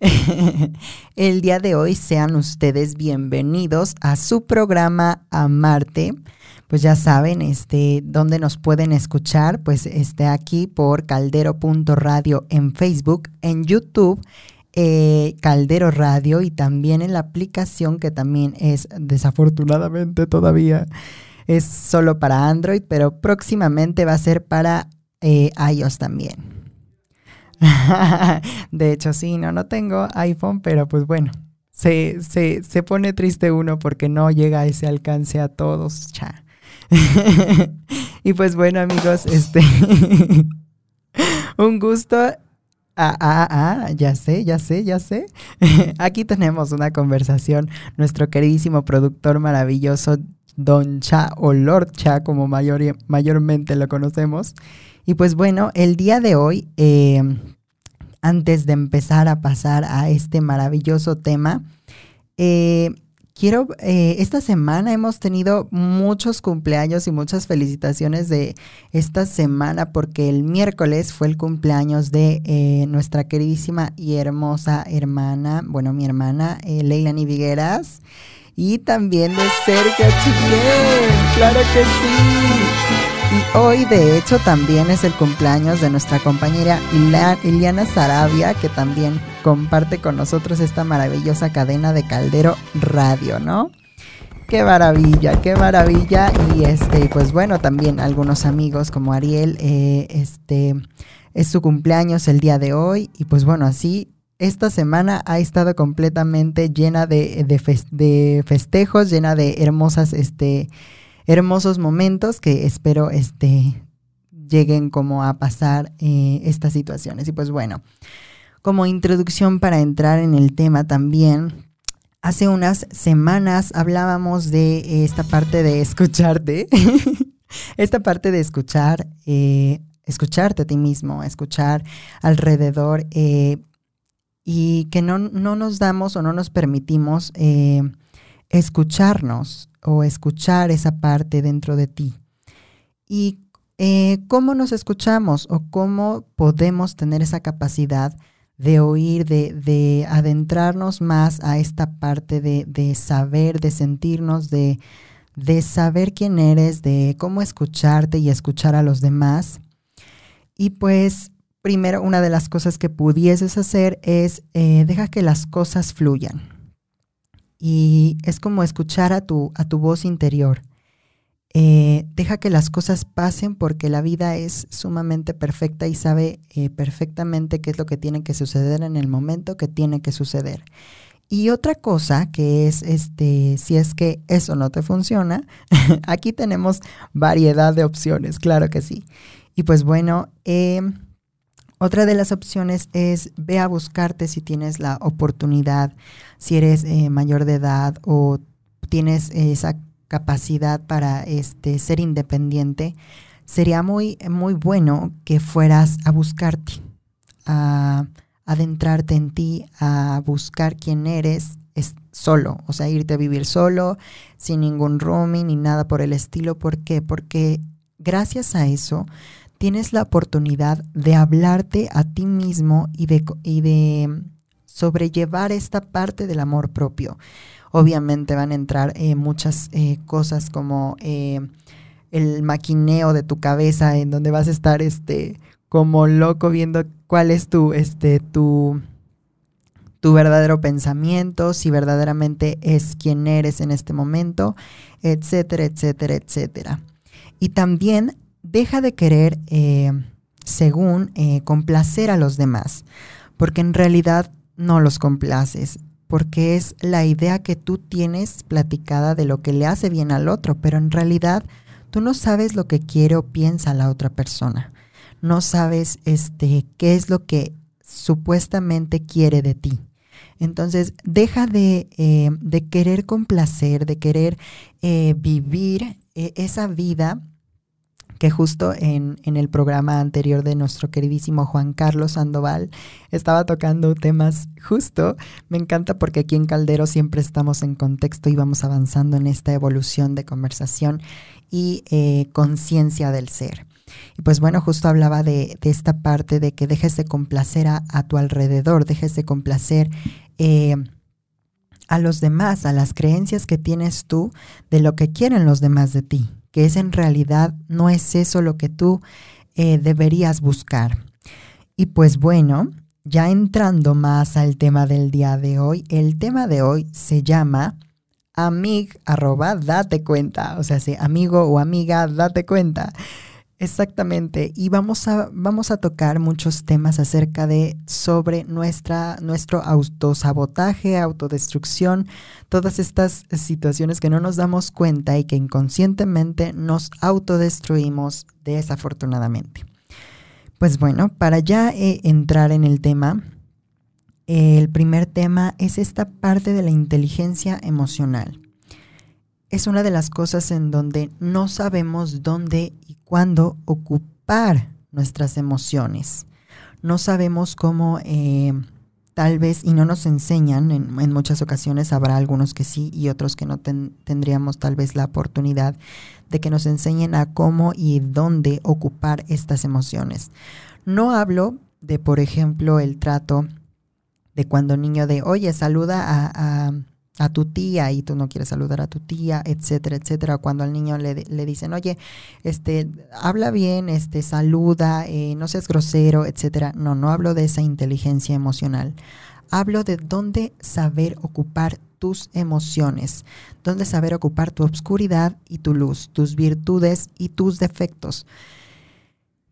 El día de hoy sean ustedes bienvenidos a su programa Amarte. Pues ya saben, este, dónde nos pueden escuchar, pues este aquí por caldero.radio en Facebook, en YouTube, eh, Caldero Radio y también en la aplicación que también es desafortunadamente todavía es solo para Android, pero próximamente va a ser para eh, iOS también. de hecho, sí, no, no tengo iPhone, pero pues bueno, se, se, se pone triste uno porque no llega a ese alcance a todos. Cha. y pues bueno, amigos, este un gusto. Ah, ah, ah, ya sé, ya sé, ya sé. Aquí tenemos una conversación. Nuestro queridísimo productor maravilloso, Don Cha o Lord Cha, como mayor, mayormente lo conocemos. Y pues bueno, el día de hoy, eh, antes de empezar a pasar a este maravilloso tema, eh, quiero, eh, esta semana hemos tenido muchos cumpleaños y muchas felicitaciones de esta semana porque el miércoles fue el cumpleaños de nuestra queridísima y hermosa hermana, bueno, mi hermana Leilani Vigueras y también de Sergio Chiquén, claro que sí. Y hoy, de hecho, también es el cumpleaños de nuestra compañera Iliana Sarabia, que también comparte con nosotros esta maravillosa cadena de Caldero Radio, ¿no? Qué maravilla, qué maravilla. Y este, pues bueno, también algunos amigos como Ariel, eh, este, es su cumpleaños el día de hoy. Y pues bueno, así esta semana ha estado completamente llena de, de festejos, llena de hermosas, este, hermosos momentos que espero este, lleguen como a pasar eh, estas situaciones. Y pues bueno, como introducción para entrar en el tema también, hace unas semanas hablábamos de esta parte de escucharte, esta parte de escuchar, eh, escucharte a ti mismo, escuchar alrededor. Eh, y que no, no, nos damos o no nos permitimos escucharnos o escuchar esa parte dentro de ti. Y eh, cómo nos escuchamos o cómo podemos tener esa capacidad de oír, de, adentrarnos más a esta parte de, saber, de sentirnos, de, de, saber quién eres, de cómo escucharte y escuchar a los demás. Y pues primero, una de las cosas que pudieses hacer es eh, deja que las cosas fluyan y es como escuchar a tu, a tu voz interior. Eh, deja que las cosas pasen porque la vida es sumamente perfecta y sabe eh, perfectamente qué es lo que tiene que suceder en el momento que tiene que suceder. Y otra cosa que es, este, si es que eso no te funciona, aquí tenemos variedad de opciones, claro que sí. Y pues bueno, eh, otra de las opciones es ve a buscarte si tienes la oportunidad, si eres eh, mayor de edad o tienes esa capacidad para este, ser independiente. Sería muy, muy bueno que fueras a buscarte, a adentrarte en ti, a buscar quién eres es solo, o sea, irte a vivir solo, sin ningún roaming ni nada por el estilo. ¿Por qué? Porque gracias a eso tienes la oportunidad de hablarte a ti mismo y de, y de sobrellevar esta parte del amor propio. Obviamente van a entrar eh, muchas eh, cosas como eh, el maquineo de tu cabeza, en donde vas a estar este, como loco viendo cuál es tu, este, tu, tu verdadero pensamiento, si verdaderamente es quien eres en este momento, etcétera, etcétera, etcétera. Y también deja de querer, según, complacer a los demás, porque en realidad no los complaces, porque es la idea que tú tienes platicada de lo que le hace bien al otro, pero en realidad tú no sabes lo que quiere o piensa la otra persona. No sabes este, qué es lo que supuestamente quiere de ti. Entonces, deja de, eh, de querer complacer, de querer vivir esa vida que justo en, el programa anterior de nuestro queridísimo Juan Carlos Sandoval estaba tocando temas justo. Me encanta porque aquí en Caldero siempre estamos en contexto y vamos avanzando en esta evolución de conversación y eh, conciencia del ser. Y pues bueno, justo hablaba de, esta parte de que dejes de complacer a, tu alrededor, dejes de complacer eh, a los demás, a las creencias que tienes tú de lo que quieren los demás de ti, que es en realidad no es eso lo que tú eh, deberías buscar. Y pues bueno, ya entrando más al tema del día de hoy, el tema de hoy se llama amig, arroba, date cuenta. O sea, si amigo o amiga, date cuenta. Exactamente. Y vamos a, vamos a tocar muchos temas acerca de sobre nuestra, nuestro autosabotaje, autodestrucción, todas estas situaciones que no nos damos cuenta y que inconscientemente nos autodestruimos desafortunadamente. Pues bueno, para ya eh, entrar en el tema, el primer tema es esta parte de la inteligencia emocional. Es una de las cosas en donde no sabemos dónde y cuándo ocupar nuestras emociones. No sabemos cómo, eh, tal vez, y no nos enseñan, en, muchas ocasiones habrá algunos que sí y otros que no tendríamos tal vez la oportunidad de que nos enseñen a cómo y dónde ocupar estas emociones. No hablo de, por ejemplo, el trato de cuando niño de, oye, saluda a, tu tía y tú no quieres saludar a tu tía, etcétera, etcétera. Cuando al niño le, dicen, oye, este, habla bien, este, saluda, eh, no seas grosero, etcétera. No, no hablo de esa inteligencia emocional. Hablo de dónde saber ocupar tus emociones, dónde saber ocupar tu obscuridad y tu luz, tus virtudes y tus defectos.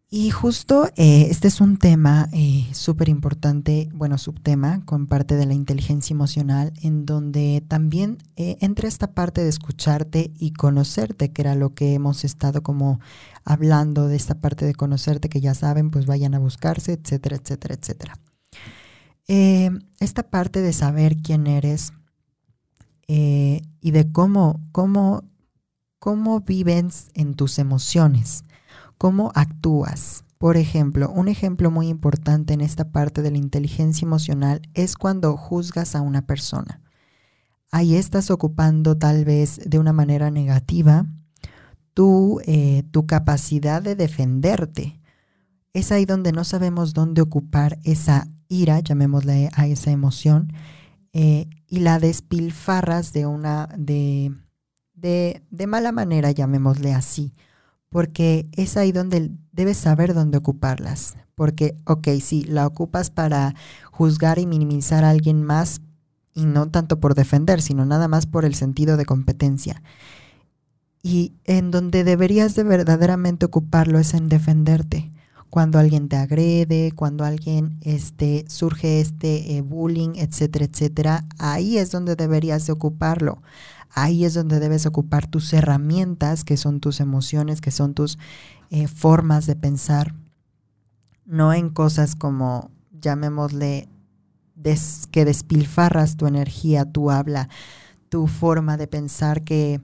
Y justo eh, este es un tema eh, súper importante, bueno, subtema con parte de la inteligencia emocional, en donde también eh, entra esta parte de escucharte y conocerte, que era lo que hemos estado como hablando de esta parte de conocerte, que ya saben, pues vayan a buscarse, etcétera, etcétera, etcétera. esta parte de saber quién eres y de cómo, cómo, cómo vives en tus emociones cómo actúas. Por ejemplo, un ejemplo muy importante en esta parte de la inteligencia emocional es cuando juzgas a una persona. Ahí estás ocupando tal vez de una manera negativa tu, eh, tu capacidad de defenderte. Es ahí donde no sabemos dónde ocupar esa ira, llamémosle a esa emoción, eh, y la despilfarras de una, de, de, de mala manera, llamémosle así porque es ahí donde debes saber dónde ocuparlas. Porque, ok, sí, la ocupas para juzgar y minimizar a alguien más y no tanto por defender, sino nada más por el sentido de competencia. Y en donde deberías de verdaderamente ocuparlo es en defenderte. Cuando alguien te agrede, cuando alguien este, surge este eh, bullying, etcétera, etcétera, ahí es donde deberías de ocuparlo. Ahí es donde debes ocupar tus herramientas, que son tus emociones, que son tus eh, formas de pensar, no en cosas como, llamémosle, que despilfarras tu energía, tu habla, tu forma de pensar, que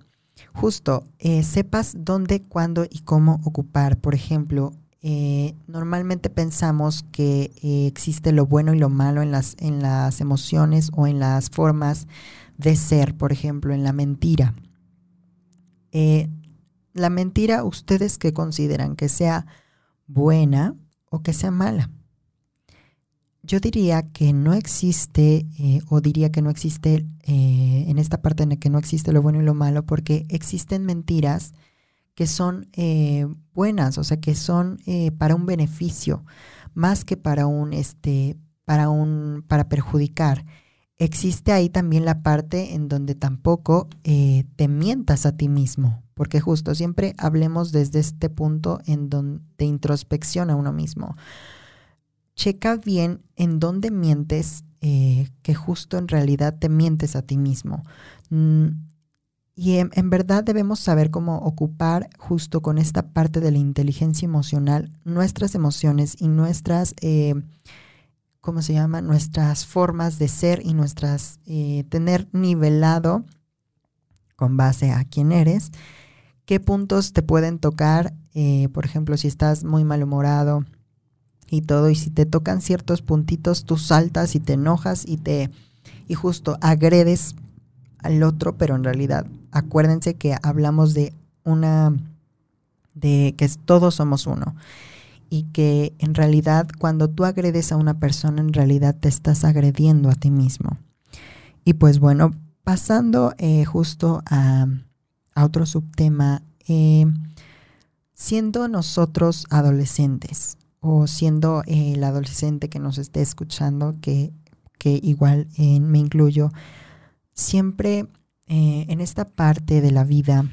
justo eh, sepas dónde, cuándo y cómo ocupar. Por ejemplo, eh, normalmente pensamos que existe lo bueno y lo malo en las, en las emociones o en las formas de ser, por ejemplo, en la mentira. Eh, la mentira, ¿ustedes qué consideran? ¿Que sea buena o que sea mala? Yo diría que no existe, eh, o diría que no existe eh, en esta parte en la que no existe lo bueno y lo malo, porque existen mentiras que son buenas, o sea, que son para un beneficio, más que para un, este, para un, para perjudicar existe ahí también la parte en donde tampoco eh, te mientas a ti mismo, porque justo siempre hablemos desde este punto en donde de introspección a uno mismo. Checa bien en dónde mientes, eh, que justo en realidad te mientes a ti mismo. Mm, y en, verdad debemos saber cómo ocupar justo con esta parte de la inteligencia emocional nuestras emociones y nuestras... Eh, ¿cómo se llama? Nuestras formas de ser y nuestras, eh, tener nivelado con base a quién eres, qué puntos te pueden tocar, eh, por ejemplo, si estás muy malhumorado y todo, y si te tocan ciertos puntitos, tú saltas y te enojas y te, y justo agredes al otro, pero en realidad acuérdense que hablamos de una de que todos somos uno y que en realidad cuando tú agredes a una persona, en realidad te estás agrediendo a ti mismo. Y pues bueno, pasando eh, justo a, otro subtema, eh, siendo nosotros adolescentes o siendo el adolescente que nos esté escuchando, que, que igual eh, me incluyo, siempre en esta parte de la vida,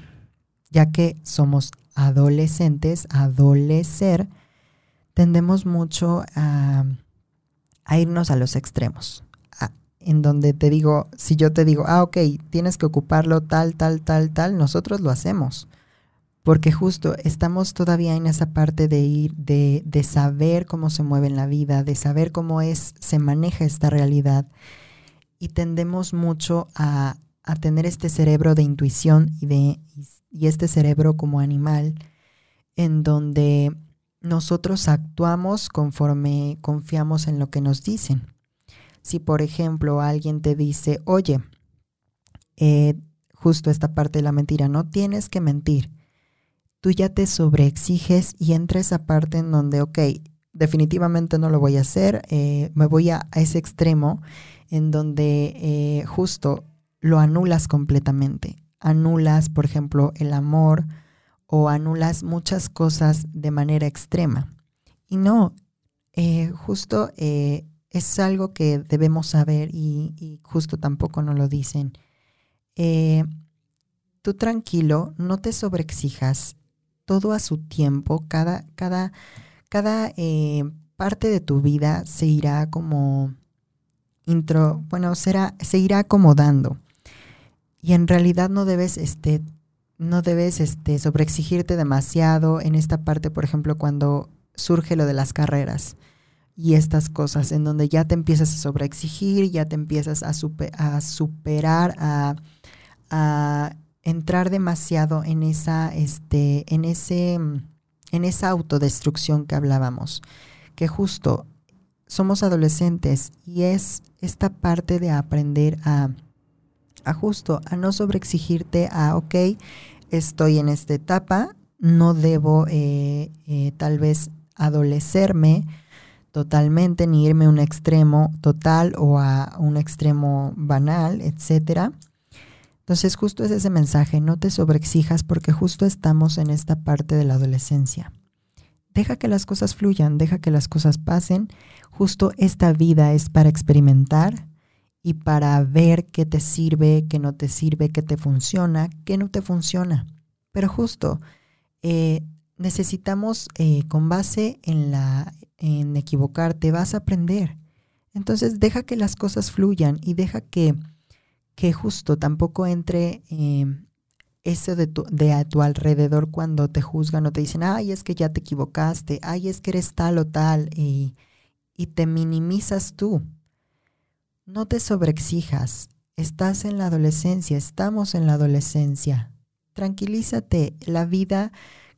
ya que somos adolescentes, adolecer, tendemos mucho a, irnos a los extremos, en donde te digo, si yo te digo, ah, ok, tienes que ocuparlo tal, tal, tal, tal, nosotros lo hacemos. Porque justo estamos todavía en esa parte de ir, de, de saber cómo se mueve en la vida, de saber cómo es, se maneja esta realidad. Y tendemos mucho a, a tener este cerebro de intuición y, de, y este cerebro como animal, en donde nosotros actuamos conforme confiamos en lo que nos dicen. Si por ejemplo alguien te dice, oye, eh, justo esta parte de la mentira, no tienes que mentir, tú ya te sobreexiges y entra esa parte en donde, ok, definitivamente no lo voy a hacer, eh, me voy a, ese extremo en donde eh, justo lo anulas completamente. Anulas, por ejemplo, el amor, o anulas muchas cosas de manera extrema. Y no, eh, justo eh, es algo que debemos saber y, justo tampoco nos lo dicen. Eh, tú tranquilo, no te sobreexijas, todo a su tiempo, cada, cada, cada parte de tu vida se irá como intro, bueno, será, se irá acomodando. Y en realidad no debes este, no debes este, sobreexigirte demasiado en esta parte, por ejemplo, cuando surge lo de las carreras y estas cosas, en donde ya te empiezas a sobreexigir, ya te empiezas a, superar, a, a, entrar demasiado en esa, este, en ese, en esa autodestrucción que hablábamos, que justo somos adolescentes y es esta parte de aprender a a justo, a no sobreexigirte a, ok, estoy en esta etapa, no debo eh, eh, tal vez adolecerme totalmente, ni irme a un extremo total o a un extremo banal, etcétera. Entonces justo es ese mensaje, no te sobreexijas porque justo estamos en esta parte de la adolescencia. Deja que las cosas fluyan, deja que las cosas pasen. Justo esta vida es para experimentar, y para ver qué te sirve, qué no te sirve, qué te funciona, qué no te funciona. Pero justo eh, necesitamos, eh, con base en, la, en equivocarte, vas a aprender. Entonces deja que las cosas fluyan y deja que, que justo tampoco entre eh, eso de, tu, de a tu alrededor cuando te juzgan o te dicen, ay, es que ya te equivocaste, ay, es que eres tal o tal, y, y te minimizas tú. No te sobreexijas. Estás en la adolescencia, estamos en la adolescencia. Tranquilízate. La vida,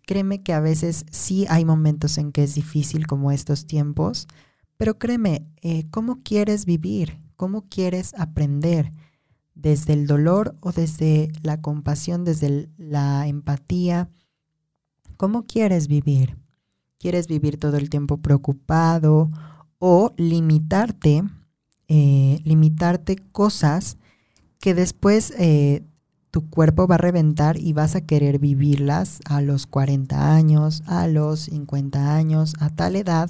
créeme que a veces sí hay momentos en que es difícil como estos tiempos, pero créeme, eh, ¿cómo quieres vivir? ¿Cómo quieres aprender? ¿Desde el dolor o desde la compasión, desde la empatía? ¿Cómo quieres vivir? ¿Quieres vivir todo el tiempo preocupado o limitarte eh, limitarte cosas que después eh, tu cuerpo va a reventar y vas a querer vivirlas a los 40 años, a los 50 años, a tal edad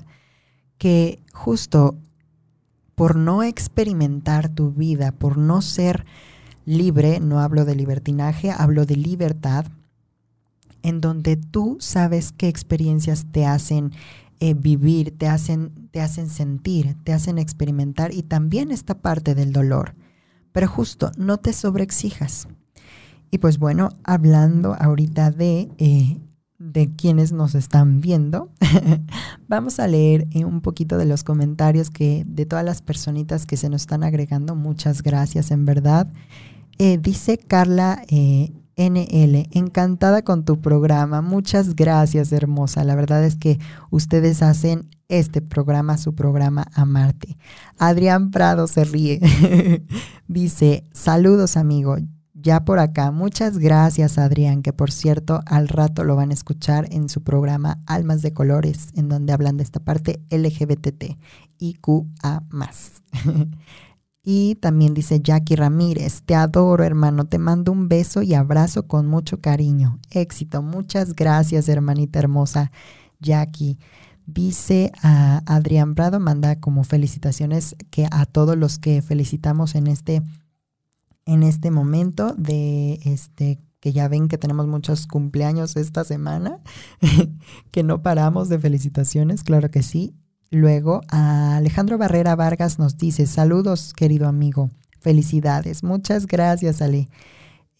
que justo por no experimentar tu vida, por no ser libre, no hablo de libertinaje, hablo de libertad, en donde tú sabes qué experiencias te hacen eh, vivir, te hacen, te hacen sentir, te hacen experimentar y también esta parte del dolor. Pero justo, no te sobreexijas. Y pues bueno, hablando ahorita de, eh, de quienes nos están viendo, vamos a leer eh, un poquito de los comentarios que de todas las personitas que se nos están agregando. Muchas gracias, en verdad. dice Carla NL, encantada con tu programa. Muchas gracias, hermosa. La verdad es que ustedes hacen este programa, su programa Amarte. Adrián Prado se ríe. Dice, saludos amigo. ya por acá. Muchas gracias, Adrián, que por cierto, al rato lo van a escuchar en su programa Almas de Colores, en donde hablan de esta parte LGBTT y QA. Y también dice Jackie Ramírez, te adoro, hermano, te mando un beso y abrazo con mucho cariño. Éxito, muchas gracias, hermanita hermosa Jackie. Dice a Adrián Brado, manda como felicitaciones que a todos los que felicitamos en este en este momento de este que ya ven que tenemos muchos cumpleaños esta semana, que no paramos de felicitaciones, claro que sí. Luego, Alejandro Barrera Vargas nos dice, saludos querido amigo, felicidades, muchas gracias Ale.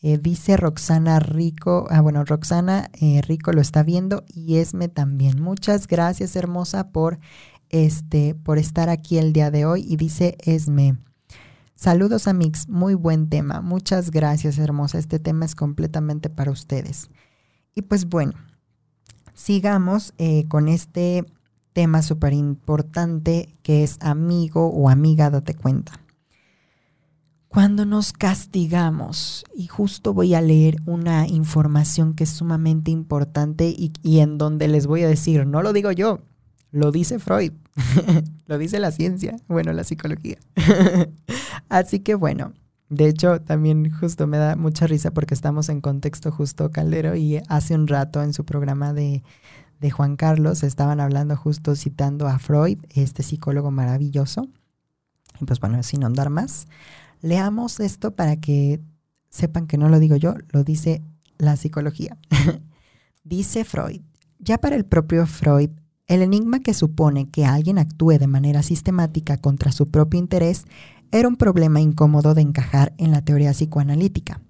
Eh, dice Roxana Rico, ah bueno, Roxana eh, Rico lo está viendo y Esme también. Muchas gracias hermosa por, este, por estar aquí el día de hoy y dice Esme. Saludos a Mix, muy buen tema. Muchas gracias, hermosa. Este tema es completamente para ustedes. Y pues bueno, sigamos eh, con este tema súper importante que es amigo o amiga, date cuenta. Cuando nos castigamos, y justo voy a leer una información que es sumamente importante y, y en donde les voy a decir, no lo digo yo, lo dice Freud, lo dice la ciencia, bueno, la psicología. Así que bueno, de hecho también justo me da mucha risa porque estamos en contexto justo Caldero y hace un rato en su programa de, de Juan Carlos estaban hablando justo citando a Freud, este psicólogo maravilloso. Y pues bueno, sin andar más, leamos esto para que sepan que no lo digo yo, lo dice la psicología. dice Freud, ya para el propio Freud, el enigma que supone que alguien actúe de manera sistemática contra su propio interés era un problema incómodo de encajar en la teoría psicoanalítica.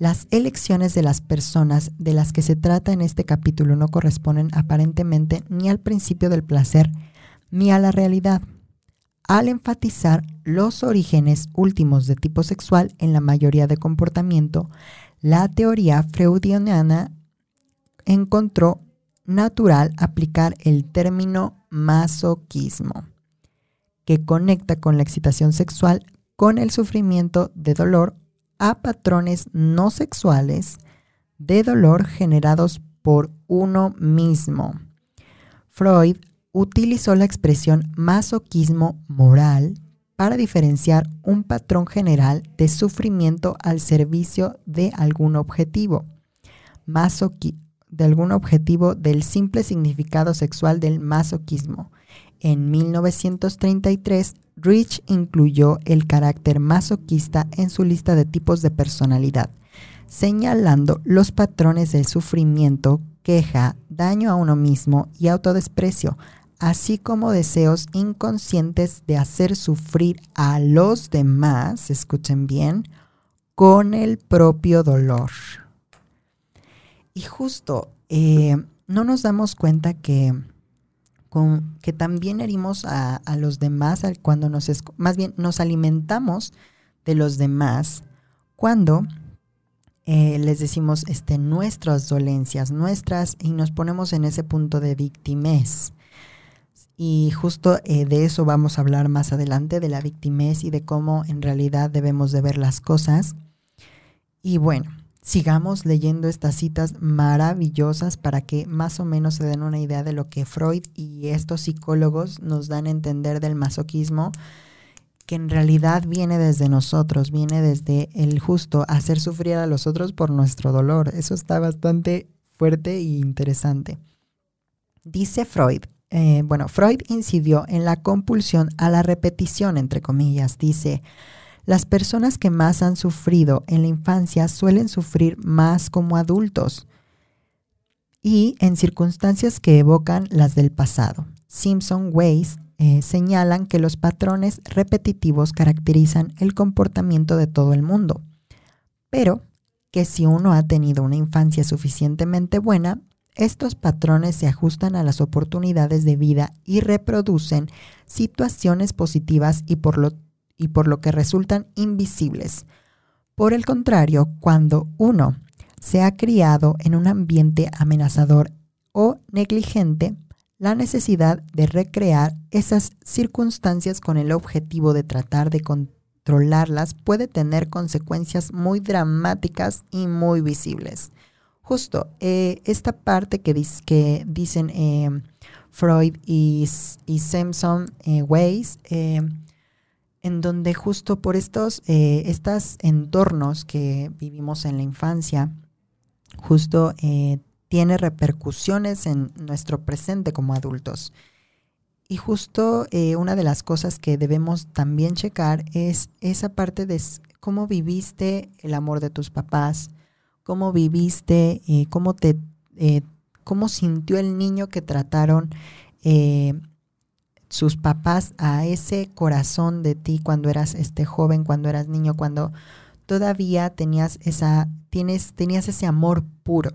Las elecciones de las personas de las que se trata en este capítulo no corresponden aparentemente ni al principio del placer ni a la realidad. Al enfatizar los orígenes últimos de tipo sexual en la mayoría de comportamiento, la teoría freudiana encontró natural aplicar el término masoquismo, que conecta con la excitación sexual con el sufrimiento de dolor a patrones no sexuales de dolor generados por uno mismo. Freud utilizó la expresión masoquismo moral para diferenciar un patrón general de sufrimiento al servicio de algún objetivo. De algún objetivo del simple significado sexual del masoquismo. En 1933, Rich incluyó el carácter masoquista en su lista de tipos de personalidad, señalando los patrones de sufrimiento, queja, daño a uno mismo y autodesprecio, así como deseos inconscientes de hacer sufrir a los demás, escuchen bien, con el propio dolor. Y justo, eh, no nos damos cuenta que, con, que también herimos a, los demás cuando nos, más bien nos alimentamos de los demás cuando eh, les decimos este, nuestras dolencias, nuestras, y nos ponemos en ese punto de victimez. Y justo eh, de eso vamos a hablar más adelante, de la victimez y de cómo en realidad debemos de ver las cosas. Y bueno, sigamos leyendo estas citas maravillosas para que más o menos se den una idea de lo que Freud y estos psicólogos nos dan a entender del masoquismo, que en realidad viene desde nosotros, viene desde el justo hacer sufrir a los otros por nuestro dolor. Eso está bastante fuerte e interesante. Dice Freud, eh, bueno, Freud incidió en la compulsión a la repetición, entre comillas, dice, las personas que más han sufrido en la infancia suelen sufrir más como adultos y en circunstancias que evocan las del pasado. Simpson Weiss eh, señalan que los patrones repetitivos caracterizan el comportamiento de todo el mundo, pero que si uno ha tenido una infancia suficientemente buena, estos patrones se ajustan a las oportunidades de vida y reproducen situaciones positivas y por lo y por lo que resultan invisibles. Por el contrario, cuando uno se ha criado en un ambiente amenazador o negligente, la necesidad de recrear esas circunstancias con el objetivo de tratar de, controlarlas puede tener consecuencias muy dramáticas y muy visibles. Justo, eh, esta parte que, dicen eh, Freud y, y Simpson eh, Weiss, en donde justo por estos, estos entornos que vivimos en la infancia, justo tiene repercusiones en nuestro presente como adultos. Y justo eh, una de las cosas que debemos también checar es esa parte de cómo viviste el amor de tus papás, cómo viviste, eh, cómo te, eh, cómo sintió el niño que trataron sus papás a ese corazón de ti cuando eras este joven, cuando eras niño, cuando todavía tenías esa, tienes, tenías ese amor puro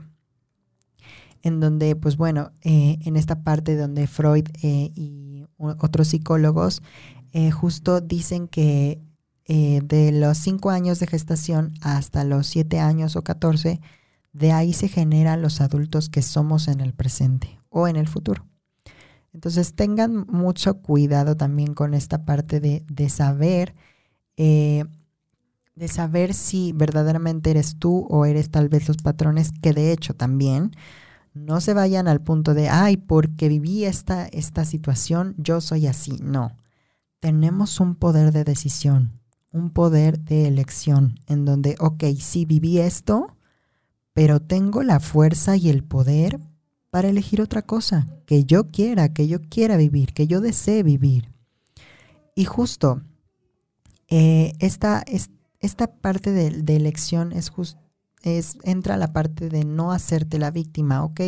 en donde, pues bueno, eh, en esta parte donde Freud eh, y otros psicólogos eh, justo dicen que de los cinco años de gestación hasta los siete años o catorce, de ahí se generan los adultos que somos en el presente o en el futuro. Entonces tengan mucho cuidado también con esta parte de, de saber, de saber si verdaderamente eres tú o eres tal vez los patrones, que de hecho también no se vayan al punto de, ay, porque viví esta, esta situación, yo soy así. No. Tenemos un poder de decisión, un poder de elección, en donde, ok, sí viví esto, pero tengo la fuerza y el poder para elegir otra cosa que yo quiera, que yo quiera vivir, que yo desee vivir. Y justo eh, esta, esta, parte de, elección es justo es, entra la parte de no hacerte la víctima, ok.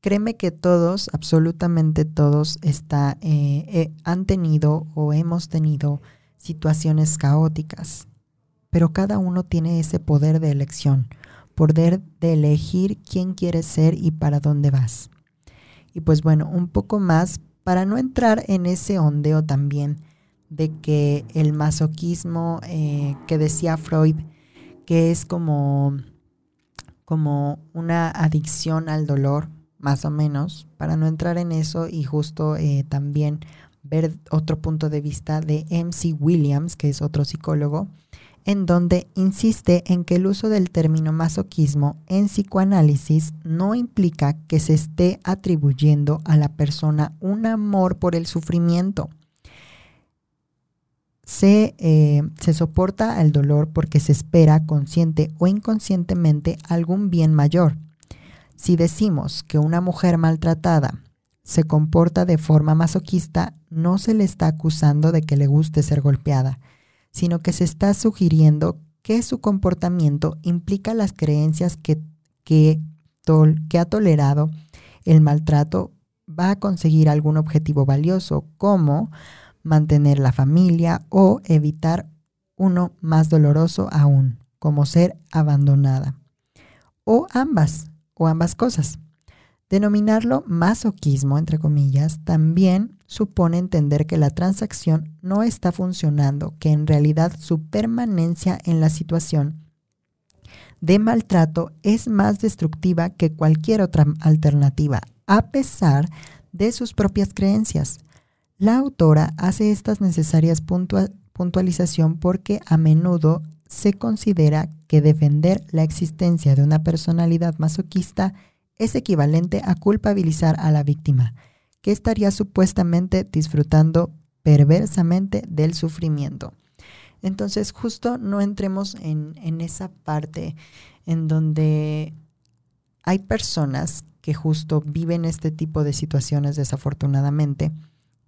Créeme que todos, absolutamente todos, está, eh, eh, han tenido o hemos tenido situaciones caóticas, pero cada uno tiene ese poder de elección, poder de elegir quién quieres ser y para dónde vas. Y pues bueno, un poco más para no entrar en ese ondeo también de que el masoquismo eh, que decía Freud, que es como como una adicción al dolor, más o menos, para no entrar en eso y justo eh, también ver otro punto de vista de MC Williams, que es otro psicólogo, en donde insiste en que el uso del término masoquismo en psicoanálisis no implica que se esté atribuyendo a la persona un amor por el sufrimiento, eh, se, soporta el dolor porque se espera consciente o inconscientemente algún bien mayor. Si decimos que una mujer maltratada se comporta de forma masoquista, no se le está acusando de que le guste ser golpeada, sino que se está sugiriendo que su comportamiento implica las creencias que, que, que ha tolerado el maltrato va a conseguir algún objetivo valioso, como mantener la familia o evitar uno más doloroso aún, como ser abandonada. O ambas, o ambas cosas. Denominarlo masoquismo, entre comillas, también supone entender que la transacción no está funcionando, que en realidad su permanencia en la situación de maltrato es más destructiva que cualquier otra alternativa, a pesar de sus propias creencias. La autora hace estas necesarias puntualización porque a menudo se considera que defender la existencia de una personalidad masoquista es equivalente a culpabilizar a la víctima, que estaría supuestamente disfrutando perversamente del sufrimiento. Entonces, justo no entremos en, en esa parte en donde hay personas que justo viven este tipo de situaciones desafortunadamente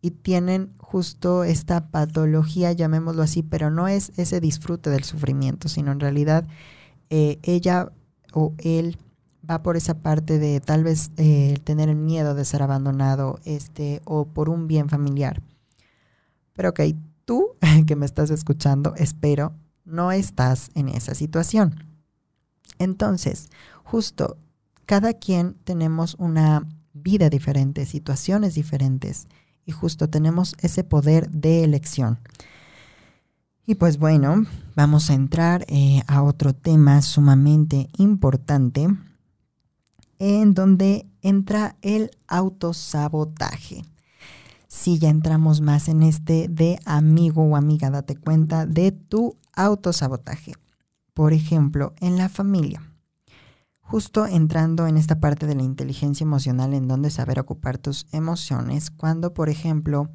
y tienen justo esta patología, llamémoslo así, pero no es ese disfrute del sufrimiento, sino en realidad eh, ella o él va por esa parte de tal vez eh, tener el miedo de ser abandonado este, o por un bien familiar. Pero ok, tú que me estás escuchando, espero, no estás en esa situación. Entonces, justo, cada quien tenemos una vida diferente, situaciones diferentes y justo tenemos ese poder de elección. Y pues bueno, vamos a entrar eh, a otro tema sumamente importante en donde entra el autosabotaje. si ya entramos más en este de amigo o amiga, date cuenta de tu autosabotaje. Por ejemplo, en la familia. Justo entrando en esta parte de la inteligencia emocional en donde saber ocupar tus emociones, cuando por ejemplo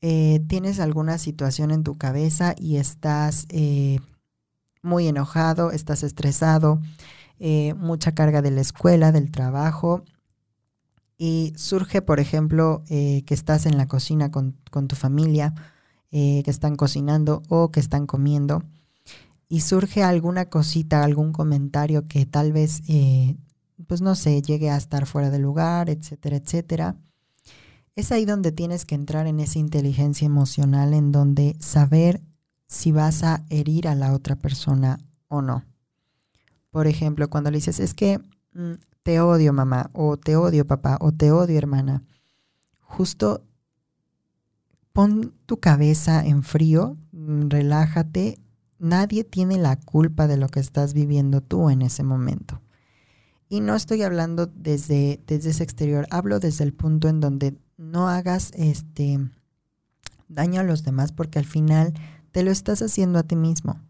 eh, tienes alguna situación en tu cabeza y estás eh, muy enojado, estás estresado, eh, mucha carga de la escuela, del trabajo, y surge, por ejemplo, que estás en la cocina con, con tu familia, que están cocinando o que están comiendo y surge alguna cosita, algún comentario que tal vez, eh, pues no sé, llegue a estar fuera de lugar, etcétera, etcétera. Es ahí donde tienes que entrar en esa inteligencia emocional, en donde saber si vas a herir a la otra persona o no. Por ejemplo, cuando le dices, es que mm, te odio mamá, o te odio papá, o te odio hermana, justo pon tu cabeza en frío, mm, relájate Nadie tiene la culpa de lo que estás viviendo tú en ese momento. Y no estoy hablando desde, desde ese exterior, hablo desde el punto en donde no hagas este daño a los demás porque al final te lo estás haciendo a ti mismo.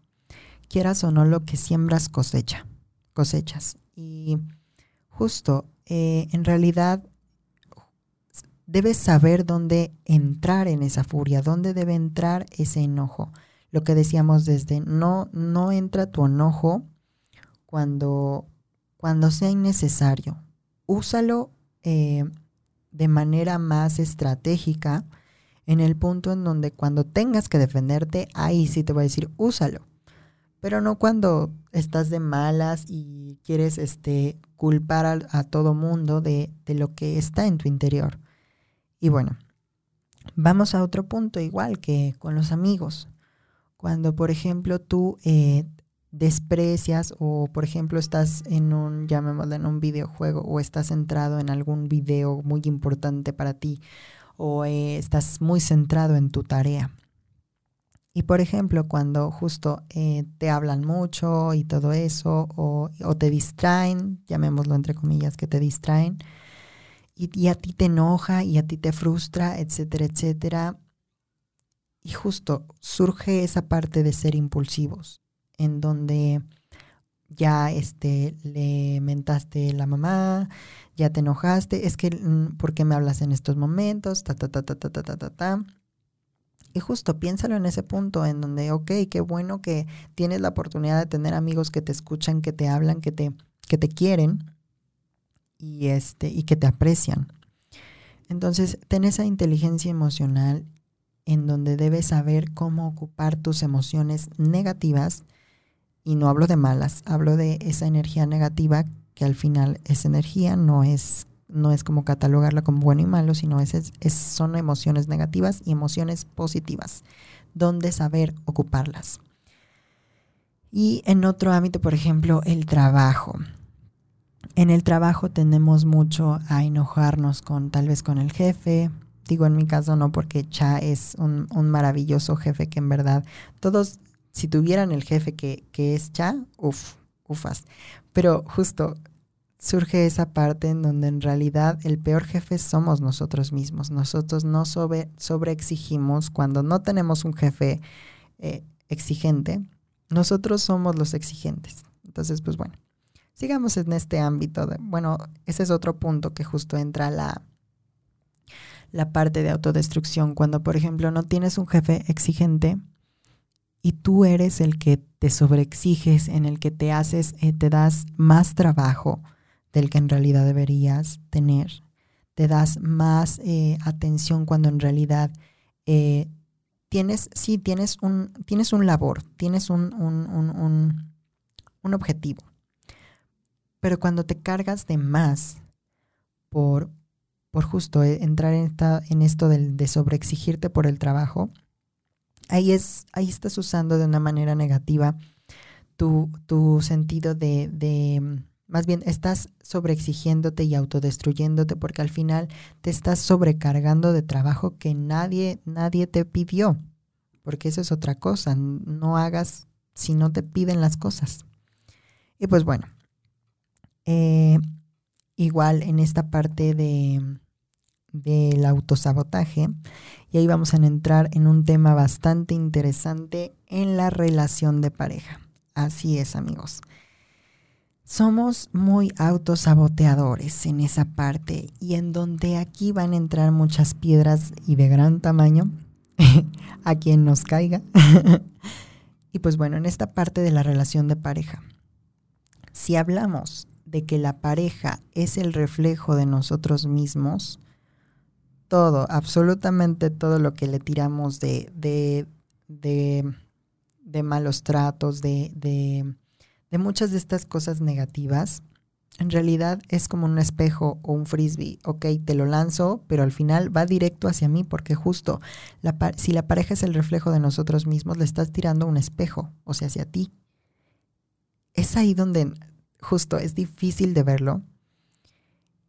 Quieras o no lo que siembras cosecha, cosechas. Y justo, eh, en realidad debes saber dónde entrar en esa furia, dónde debe entrar ese enojo lo que decíamos desde no, no entra tu enojo cuando, cuando sea innecesario. Úsalo eh, de manera más estratégica en el punto en donde cuando tengas que defenderte, ahí sí te voy a decir, úsalo. Pero no cuando estás de malas y quieres este, culpar a, todo mundo de, de lo que está en tu interior. Y bueno, vamos a otro punto igual que con los amigos. Cuando, por ejemplo, tú eh, desprecias o, por ejemplo, estás en un, llamémoslo, en un videojuego o estás centrado en algún video muy importante para ti o eh, estás muy centrado en tu tarea. Y por ejemplo, cuando justo eh, te hablan mucho y todo eso, o, te distraen, llamémoslo entre comillas, que te distraen, y, a ti te enoja y a ti te frustra, etcétera, etcétera. Y justo surge esa parte de ser impulsivos, en donde ya este, le mentaste la mamá, ya te enojaste, es que, mm, ¿por qué me hablas en estos momentos? Ta, ta, ta, ta, ta, ta, ta, ta. ta y justo piénsalo en ese punto en donde, ok, qué bueno que tienes la oportunidad de tener amigos que te escuchan, que te hablan, que te, que te quieren y, este, y que te aprecian. Entonces, ten esa inteligencia emocional en donde debes saber cómo ocupar tus emociones negativas. Y no hablo de malas, hablo de esa energía negativa que al final es energía, no es, no es como catalogarla como bueno y malo, sino es, son emociones negativas y emociones positivas, donde saber ocuparlas. Y en otro ámbito, por ejemplo, el trabajo. En el trabajo tenemos mucho a enojarnos con tal vez con el jefe, Digo en mi caso no, porque Cha es un, maravilloso jefe que en verdad todos, si tuvieran el jefe que, es Cha, uff, ufas. Pero justo surge esa parte en donde en realidad el peor jefe somos nosotros mismos. Nosotros no sobre, sobreexigimos cuando no tenemos un jefe eh, exigente. Nosotros somos los exigentes. Entonces, pues bueno, sigamos en este ámbito. De, bueno, ese es otro punto que justo entra la, la parte de autodestrucción, cuando por ejemplo no tienes un jefe exigente y tú eres el que te sobreexiges, en el que te haces, eh, te das más trabajo del que en realidad deberías tener, te das más eh, atención cuando en realidad eh, tienes, sí, tienes un, tienes un labor, tienes un, un, un, un objetivo, pero cuando te cargas de más por por justo eh, entrar en, esta, en esto de, de sobreexigirte por el trabajo, ahí, es, ahí estás usando de una manera negativa tu, tu sentido de, de, más bien estás sobreexigiéndote y autodestruyéndote porque al final te estás sobrecargando de trabajo que nadie, nadie te pidió, porque eso es otra cosa, no hagas si no te piden las cosas. Y pues bueno, eh, igual en esta parte de, del autosabotaje y ahí vamos a entrar en un tema bastante interesante en la relación de pareja. Así es, amigos. Somos muy autosaboteadores en esa parte y en donde aquí van a entrar muchas piedras y de gran tamaño a quien nos caiga. y pues bueno, en esta parte de la relación de pareja, si hablamos de que la pareja es el reflejo de nosotros mismos, todo, absolutamente todo lo que le tiramos de, de, de, malos tratos, de, de, muchas de estas cosas negativas, en realidad es como un espejo o un frisbee. Ok, te lo lanzo, pero al final va directo hacia mí porque justo si la pareja es el reflejo de nosotros mismos, le estás tirando un espejo, o sea, hacia ti. Es ahí donde justo es difícil de verlo.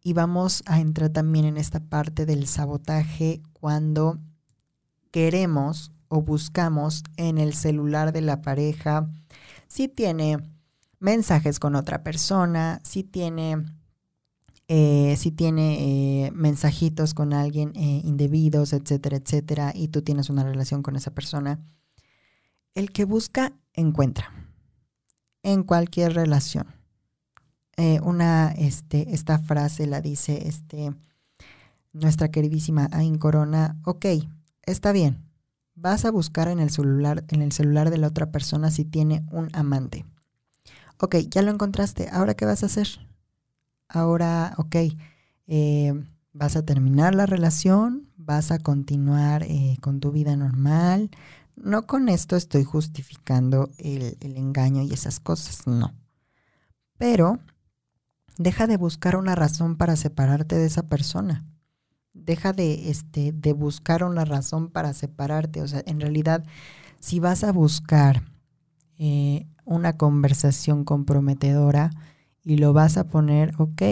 Y vamos a entrar también en esta parte del sabotaje cuando queremos o buscamos en el celular de la pareja si tiene mensajes con otra persona, si tiene, eh, si tiene eh, mensajitos con alguien eh, indebidos, etcétera, etcétera, y tú tienes una relación con esa persona. El que busca, encuentra. En cualquier relación. una, este, esta frase la dice este, nuestra queridísima Ain Corona. Ok, está bien. Vas a buscar en el celular, en el celular de la otra persona si tiene un amante ok, ya lo encontraste, ¿ahora qué vas a hacer? Ahora, ok, eh, vas a terminar la relación, vas a continuar eh, con tu vida normal. No con esto estoy justificando el, el engaño y esas cosas, no. Pero deja de buscar una razón para separarte de esa persona. Deja de, este, de buscar una razón para separarte. O sea, en realidad, si vas a buscar eh, una conversación comprometedora y lo vas a poner, ok,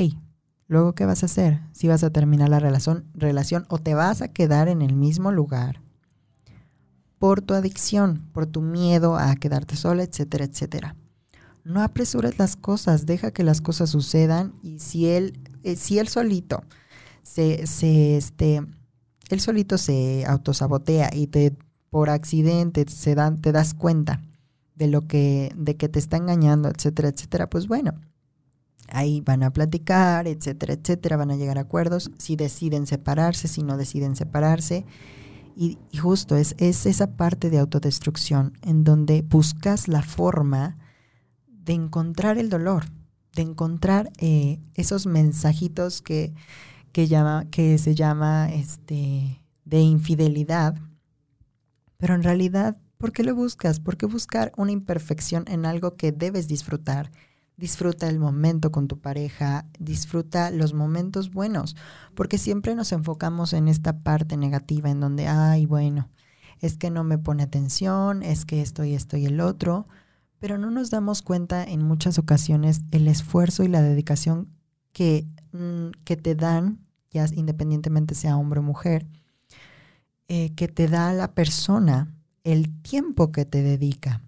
luego ¿qué vas a hacer? Si vas a terminar la relación, relación o te vas a quedar en el mismo lugar por tu adicción, por tu miedo a quedarte sola, etcétera, etcétera. No apresures las cosas, deja que las cosas sucedan y si él, eh, si él solito se, se, este, él solito se autosabotea y te por accidente se dan, te das cuenta de lo que, de que te está engañando, etcétera, etcétera, pues bueno, ahí van a platicar, etcétera, etcétera, van a llegar a acuerdos, si deciden separarse, si no deciden separarse. Y, justo es, es esa parte de autodestrucción en donde buscas la forma de encontrar el dolor, de encontrar eh, esos mensajitos que, que, llama, que se llama este, de infidelidad, pero en realidad ¿Por qué lo buscas? ¿Por qué buscar una imperfección en algo que debes disfrutar? Disfruta el momento con tu pareja, disfruta los momentos buenos, porque siempre nos enfocamos en esta parte negativa en donde, ay, bueno, es que no me pone atención, es que esto y esto y el otro, pero no nos damos cuenta en muchas ocasiones el esfuerzo y la dedicación que, mm, que te dan, ya independientemente sea hombre o mujer, eh, que te da la persona el tiempo que te dedica.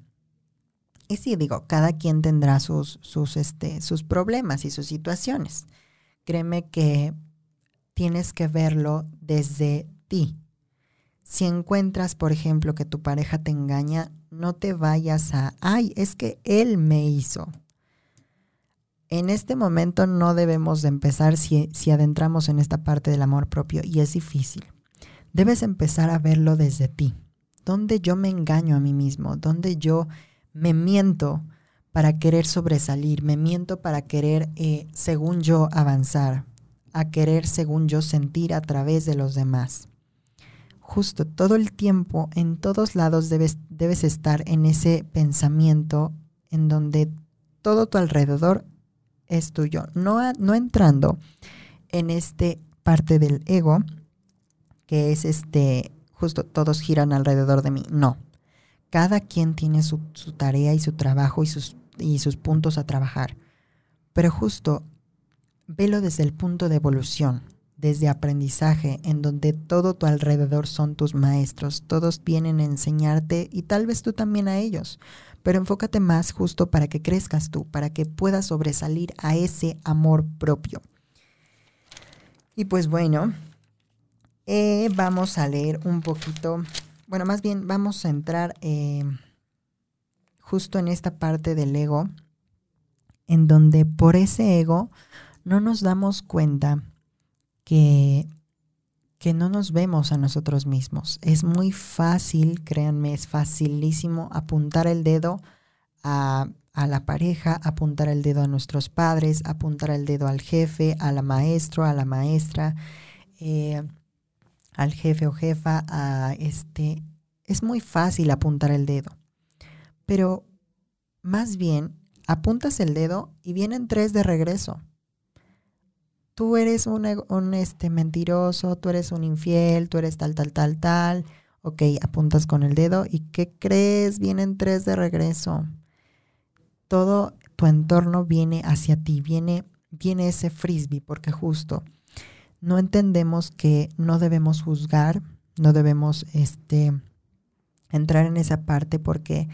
Y sí, digo, cada quien tendrá sus, sus, este, sus problemas y sus situaciones. Créeme que tienes que verlo desde ti. Si encuentras, por ejemplo, que tu pareja te engaña, no te vayas a, ay, es que él me hizo. En este momento no debemos de empezar si, si adentramos en esta parte del amor propio y es difícil. Debes empezar a verlo desde ti donde yo me engaño a mí mismo, donde yo me miento para querer sobresalir, me miento para querer, eh, según yo, avanzar, a querer, según yo, sentir a través de los demás. Justo todo el tiempo, en todos lados debes, debes estar en ese pensamiento en donde todo tu alrededor es tuyo, no, no entrando en este parte del ego, que es este justo todos giran alrededor de mí. No. Cada quien tiene su, tarea y su trabajo y sus, y sus puntos a trabajar. Pero justo velo desde el punto de evolución, desde aprendizaje, en donde todo tu alrededor son tus maestros, todos vienen a enseñarte y tal vez tú también a ellos, pero enfócate más justo para que crezcas tú, para que puedas sobresalir a ese amor propio. Y pues bueno, Eh, vamos a leer un poquito, bueno, más bien vamos a entrar eh, justo en esta parte del ego, en donde por ese ego no nos damos cuenta que, que no nos vemos a nosotros mismos. Es muy fácil, créanme, es facilísimo apuntar el dedo a, la pareja, apuntar el dedo a nuestros padres, apuntar el dedo al jefe, a la maestro, a la maestra, eh, al jefe o jefa, a este. Es muy fácil apuntar el dedo. Pero más bien, apuntas el dedo y vienen tres de regreso tú eres un, este, mentiroso, tú eres un infiel, tú eres tal, tal, tal, tal. Ok, apuntas con el dedo y ¿qué crees? Vienen tres de regreso. Todo tu entorno viene hacia ti, viene, viene ese frisbee, porque justo no entendemos que no debemos juzgar, no debemos este, entrar en esa parte porque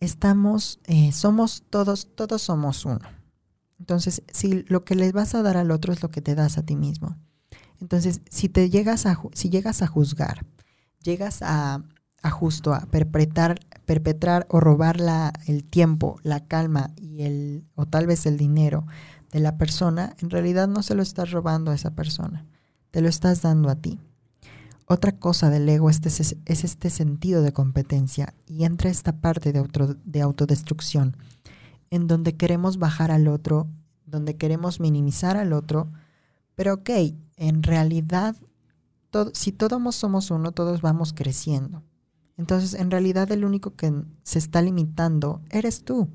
estamos, eh, somos todos, todos somos uno. Entonces, si lo que le vas a dar al otro es lo que te das a ti mismo. Entonces, si te llegas a, si llegas a juzgar, llegas a, justo a perpetrar, perpetrar o robar la, el tiempo, la calma y el, o tal vez el dinero de la persona, en realidad no se lo estás robando a esa persona, te lo estás dando a ti. Otra cosa del ego es, es, es este sentido de competencia y entra esta parte de, de autodestrucción en donde queremos bajar al otro, donde queremos minimizar al otro, pero ok, en realidad, si todos somos uno, todos vamos creciendo. Entonces, en realidad el único que se está limitando eres tú.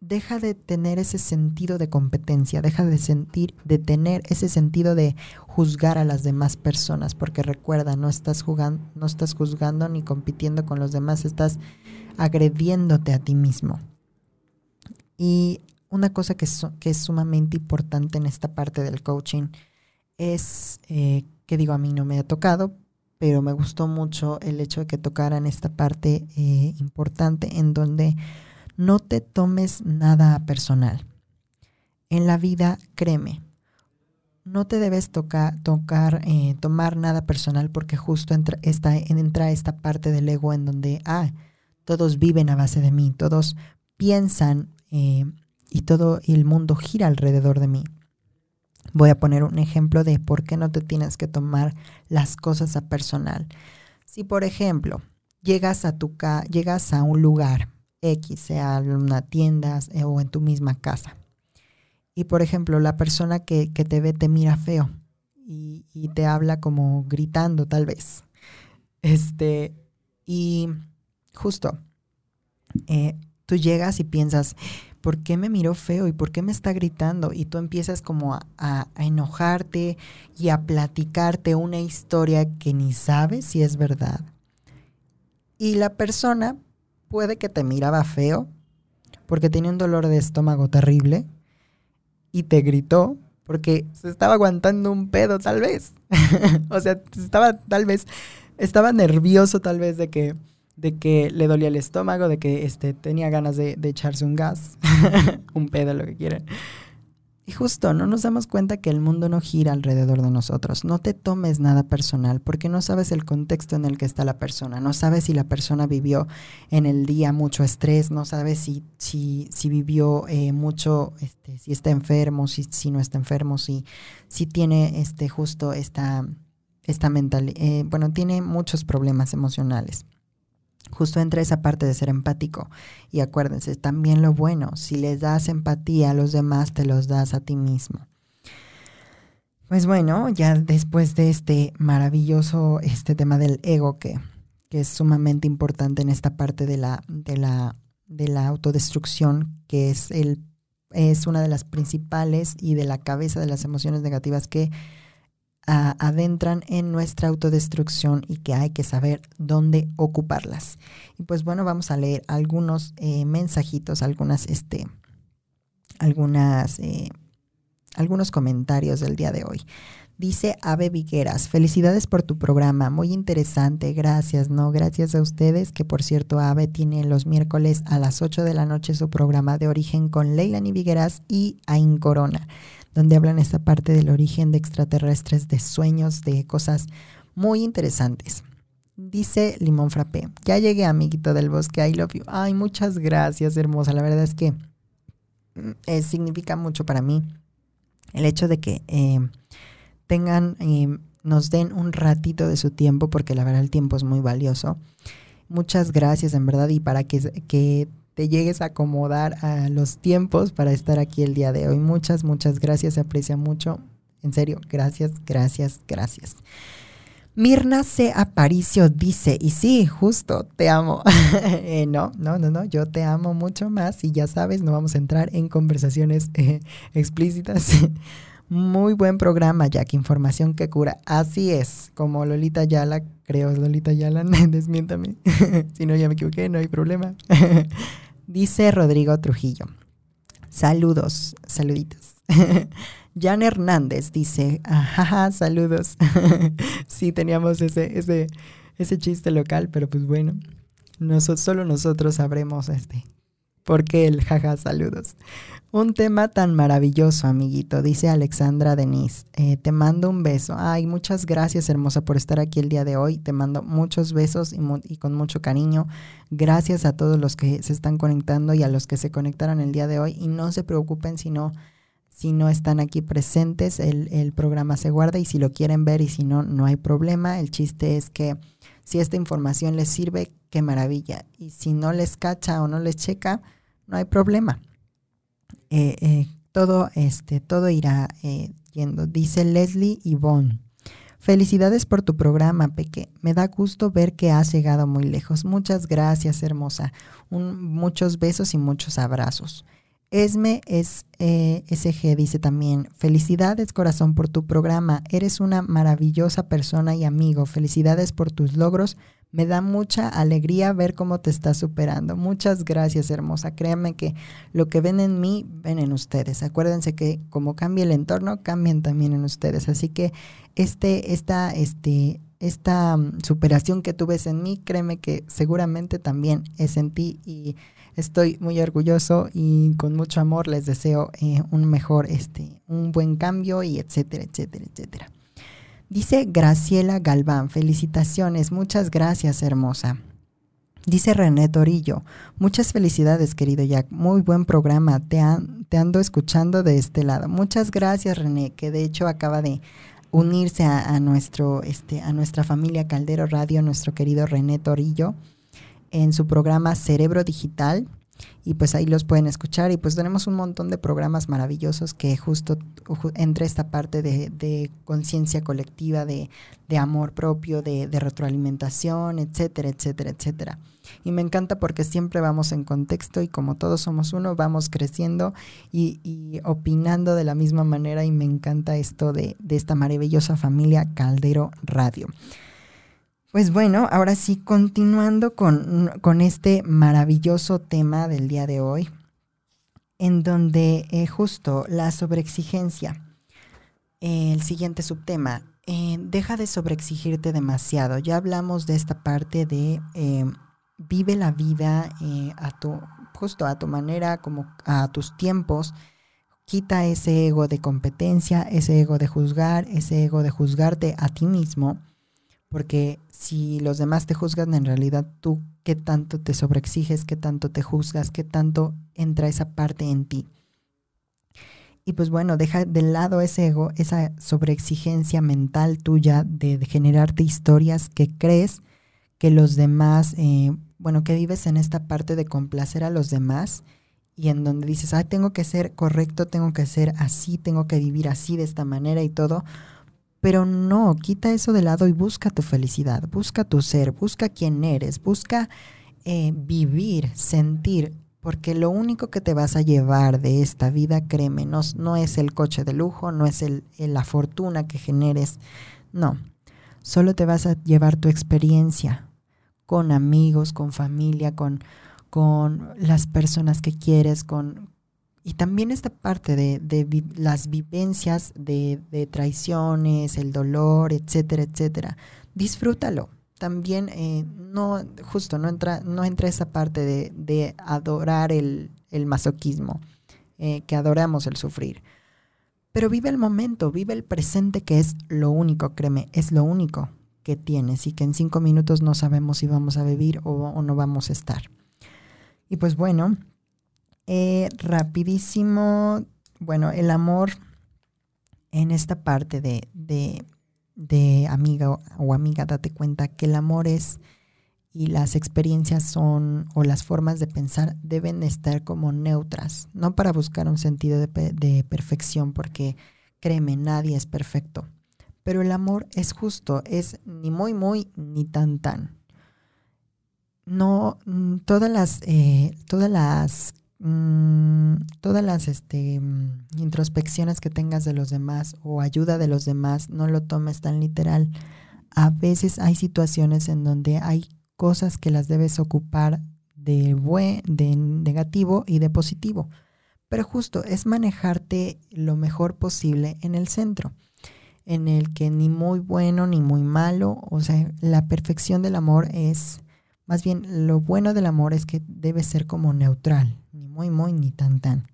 Deja de tener ese sentido de competencia, deja de sentir, de tener ese sentido de juzgar a las demás personas, porque recuerda, no estás jugando, no estás juzgando ni compitiendo con los demás, estás agrediéndote a ti mismo. Y una cosa que, que, es sumamente importante en esta parte del coaching es, eh, que digo, a mí no me ha tocado, pero me gustó mucho el hecho de que tocaran esta parte eh, importante en donde no te tomes nada personal. En la vida, créeme, no te debes tocar, tocar eh, tomar nada personal porque justo entra esta, entra esta parte del ego en donde, ah, todos viven a base de mí, todos piensan eh, y todo el mundo gira alrededor de mí. Voy a poner un ejemplo de por qué no te tienes que tomar las cosas a personal. Si, por ejemplo, llegas a, tu llegas a un lugar X, sea una tienda eh, o en tu misma casa, y por ejemplo, la persona que, te ve te mira feo y, te habla como gritando, tal vez. Este, y justo, eh, tú llegas y piensas, ¿por qué me miró feo y por qué me está gritando? Y tú empiezas como a, enojarte y a platicarte una historia que ni sabes si es verdad. Y la persona puede que te miraba feo porque tenía un dolor de estómago terrible y te gritó porque se estaba aguantando un pedo tal vez. o sea, estaba tal vez, estaba nervioso tal vez de que de que le dolía el estómago, de que este, tenía ganas de, echarse un gas, un pedo, lo que quieran. Y justo, no nos damos cuenta que el mundo no gira alrededor de nosotros. No te tomes nada personal porque no sabes el contexto en el que está la persona. No sabes si la persona vivió en el día mucho estrés, no sabes si, si, si vivió eh, mucho, este, si está enfermo, si, si no está enfermo, si, si tiene este, justo esta, esta mental, eh, bueno, tiene muchos problemas emocionales justo entra esa parte de ser empático. Y acuérdense, también lo bueno, si les das empatía a los demás, te los das a ti mismo. Pues bueno, ya después de este maravilloso este tema del ego que, que es sumamente importante en esta parte de la, de la, de la autodestrucción, que es, el, es una de las principales y de la cabeza de las emociones negativas que adentran en nuestra autodestrucción y que hay que saber dónde ocuparlas. Y pues bueno, vamos a leer algunos eh, mensajitos, algunas, este, algunas, eh, algunos comentarios del día de hoy. Dice Ave Vigueras, felicidades por tu programa, muy interesante, gracias, ¿no? Gracias a ustedes, que por cierto Ave tiene los miércoles a las 8 de la noche su programa de origen con Leilani Vigueras y Ain Corona donde hablan esta parte del origen de extraterrestres, de sueños, de cosas muy interesantes. Dice Limón Frappé, ya llegué amiguito del bosque, I love you. Ay, muchas gracias, hermosa. La verdad es que mm, eh, significa mucho para mí el hecho de que eh, tengan, eh, nos den un ratito de su tiempo, porque la verdad el tiempo es muy valioso. Muchas gracias, en verdad, y para que, que te llegues a acomodar a los tiempos para estar aquí el día de hoy. Muchas, muchas gracias, se aprecia mucho. En serio, gracias, gracias, gracias. Mirna C. Aparicio dice, y sí, justo, te amo. Eh, no, no, no, no, yo te amo mucho más y ya sabes, no vamos a entrar en conversaciones eh, explícitas. Muy buen programa, Jack, información que cura. Así es, como Lolita Yala, creo, Lolita Yala, desmiéntame. si no, ya me equivoqué, no hay problema. Dice Rodrigo Trujillo. Saludos, saluditos. Jan Hernández dice, ajá, saludos. sí, teníamos ese, ese, ese chiste local, pero pues bueno, solo nosotros sabremos este, por qué el jaja, saludos. Un tema tan maravilloso, amiguito, dice Alexandra Denise. Eh, te mando un beso. Ay, muchas gracias, hermosa, por estar aquí el día de hoy. Te mando muchos besos y, y, con mucho cariño. Gracias a todos los que se están conectando y a los que se conectaron el día de hoy. Y no se preocupen si no si no están aquí presentes, el, programa se guarda y si lo quieren ver y si no, no hay problema. El chiste es que si esta información les sirve, qué maravilla. Y si no les cacha o no les checa, no hay problema. Eh, eh, todo, este, todo irá eh, yendo. Dice Leslie Yvonne. Felicidades por tu programa, Peque. Me da gusto ver que has llegado muy lejos. Muchas gracias, hermosa. muchos besos y muchos abrazos. Esme es SG dice también, felicidades corazón por tu programa, eres una maravillosa persona y amigo, felicidades por tus logros, me da mucha alegría ver cómo te estás superando. Muchas gracias hermosa, créanme que lo que ven en mí, ven en ustedes. Acuérdense que como cambia el entorno, cambian también en ustedes. Así que este, esta, este, esta mm, superación que tú ves en mí, créeme que seguramente también es en ti y Estoy muy orgulloso y con mucho amor les deseo eh, un mejor, este, un buen cambio y etcétera, etcétera, etcétera. Dice Graciela Galván, felicitaciones, muchas gracias, hermosa. Dice René Torillo, muchas felicidades, querido Jack, muy buen programa, te, te ando escuchando de este lado. Muchas gracias, René, que de hecho acaba de unirse a, a, nuestro, este, a nuestra familia Caldero Radio, nuestro querido René Torillo en su programa Cerebro Digital y pues ahí los pueden escuchar y pues tenemos un montón de programas maravillosos que justo entre esta parte de, conciencia colectiva, de, amor propio, de, retroalimentación, etcétera, etcétera, etcétera. Y me encanta porque siempre vamos en contexto y como todos somos uno, vamos creciendo y, y opinando de la misma manera y me encanta esto de, de esta maravillosa familia Caldero Radio. Pues bueno, ahora sí, continuando con, este maravilloso tema del día de hoy, en donde eh, justo la sobreexigencia, el siguiente subtema, eh, deja de sobreexigirte demasiado. Ya hablamos de esta parte de eh, vive la vida a tu, justo a tu manera, como a tus tiempos. Quita ese ego de competencia, ese ego de juzgar, ese ego de juzgarte a ti mismo porque si los demás te juzgan, en realidad tú qué tanto te sobreexiges, qué tanto te juzgas, qué tanto entra esa parte en ti. Y pues bueno, deja de lado ese ego, esa sobreexigencia mental tuya de, generarte historias que crees que los demás, eh, bueno, que vives en esta parte de complacer a los demás y en donde dices, ah, tengo que ser correcto, tengo que ser así, tengo que vivir así de esta manera y todo, pero no, quita eso de lado y busca tu felicidad, busca tu ser, busca quién eres, busca eh, vivir, sentir, porque lo único que te vas a llevar de esta vida, créeme, no, es el coche de lujo, no es el, la fortuna que generes, no, solo te vas a llevar tu experiencia con amigos, con familia, con las personas que quieres, con, y también esta parte de, las vivencias de, traiciones, el dolor, etcétera, etcétera. Disfrútalo. También eh, no, justo, no entra, no entra esa parte de, adorar el, masoquismo, eh, que adoramos el sufrir. Pero vive el momento, vive el presente que es lo único, créeme, es lo único que tienes y que en cinco minutos no sabemos si vamos a vivir o, no vamos a estar. Y pues bueno, eh, rapidísimo, bueno, el amor en esta parte de, de, de amiga o amiga, date cuenta que el amor es y las experiencias son o las formas de pensar deben estar como neutras, no para buscar un sentido de, perfección, porque créeme, nadie es perfecto. Pero el amor es justo, es ni muy, muy, ni tan, tan. No, mm, todas las, eh, todas las, mm, todas las este, mm, introspecciones que tengas de los demás o ayuda de los demás, no lo tomes tan literal. A veces hay situaciones en donde hay cosas que las debes ocupar de, buen, de negativo y de positivo. Pero justo es manejarte lo mejor posible en el centro, en el que ni muy bueno ni muy malo, o sea, la perfección del amor es, más bien lo bueno del amor es que debe ser como neutral, ni muy muy ni tan tan.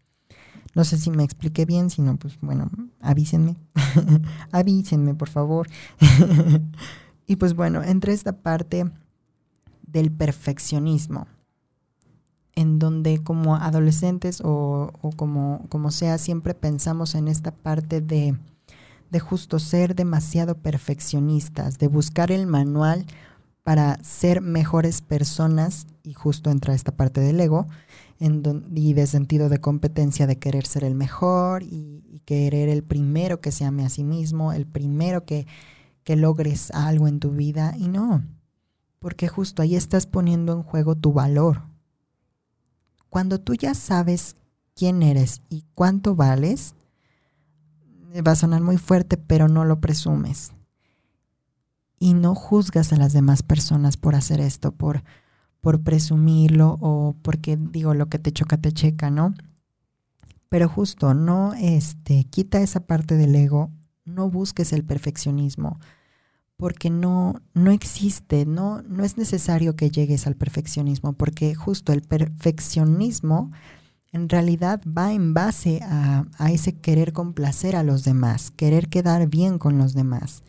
No sé si me expliqué bien, si no, pues bueno, avísenme, avísenme por favor. y pues bueno, entre esta parte del perfeccionismo, en donde como adolescentes o, como, como sea, siempre pensamos en esta parte de, de justo ser demasiado perfeccionistas, de buscar el manual para ser mejores personas, y justo entra esta parte del ego, en y de sentido de competencia, de querer ser el mejor y, y, querer el primero que se ame a sí mismo, el primero que, que logres algo en tu vida, y no, porque justo ahí estás poniendo en juego tu valor. Cuando tú ya sabes quién eres y cuánto vales, va a sonar muy fuerte, pero no lo presumes. Y no juzgas a las demás personas por hacer esto, por, por presumirlo o porque digo lo que te choca te checa, ¿no? Pero justo no este quita esa parte del ego, no busques el perfeccionismo porque no, no existe, no, no es necesario que llegues al perfeccionismo, porque justo el perfeccionismo en realidad va en base a, a ese querer complacer a los demás, querer quedar bien con los demás.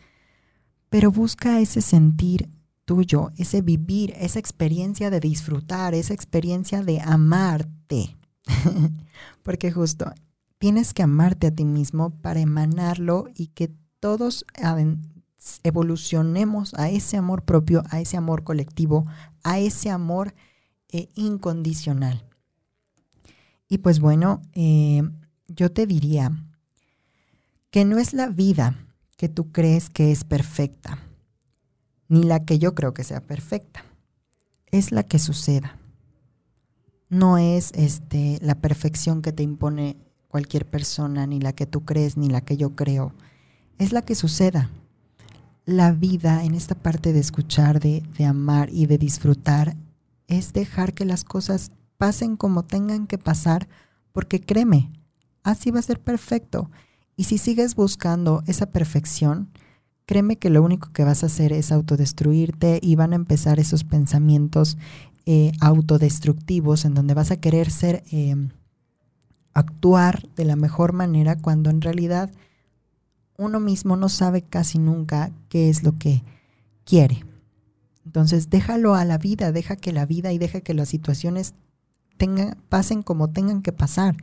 Pero busca ese sentir tuyo, ese vivir, esa experiencia de disfrutar, esa experiencia de amarte. porque justo tienes que amarte a ti mismo para emanarlo y que todos evolucionemos a ese amor propio, a ese amor colectivo, a ese amor eh, incondicional. Y pues bueno, eh, yo te diría que no es la vida que tú crees que es perfecta, ni la que yo creo que sea perfecta, es la que suceda. No es este, la perfección que te impone cualquier persona, ni la que tú crees, ni la que yo creo. Es la que suceda la vida, en esta parte de escuchar, de, amar y de disfrutar, es dejar que las cosas pasen como tengan que pasar, porque créeme, así va a ser perfecto. Y si sigues buscando esa perfección, créeme que lo único que vas a hacer es autodestruirte y van a empezar esos pensamientos eh, autodestructivos en donde vas a querer ser, eh, actuar de la mejor manera cuando en realidad uno mismo no sabe casi nunca qué es lo que quiere. Entonces déjalo a la vida, deja que la vida y deja que las situaciones pasen como tengan que pasar.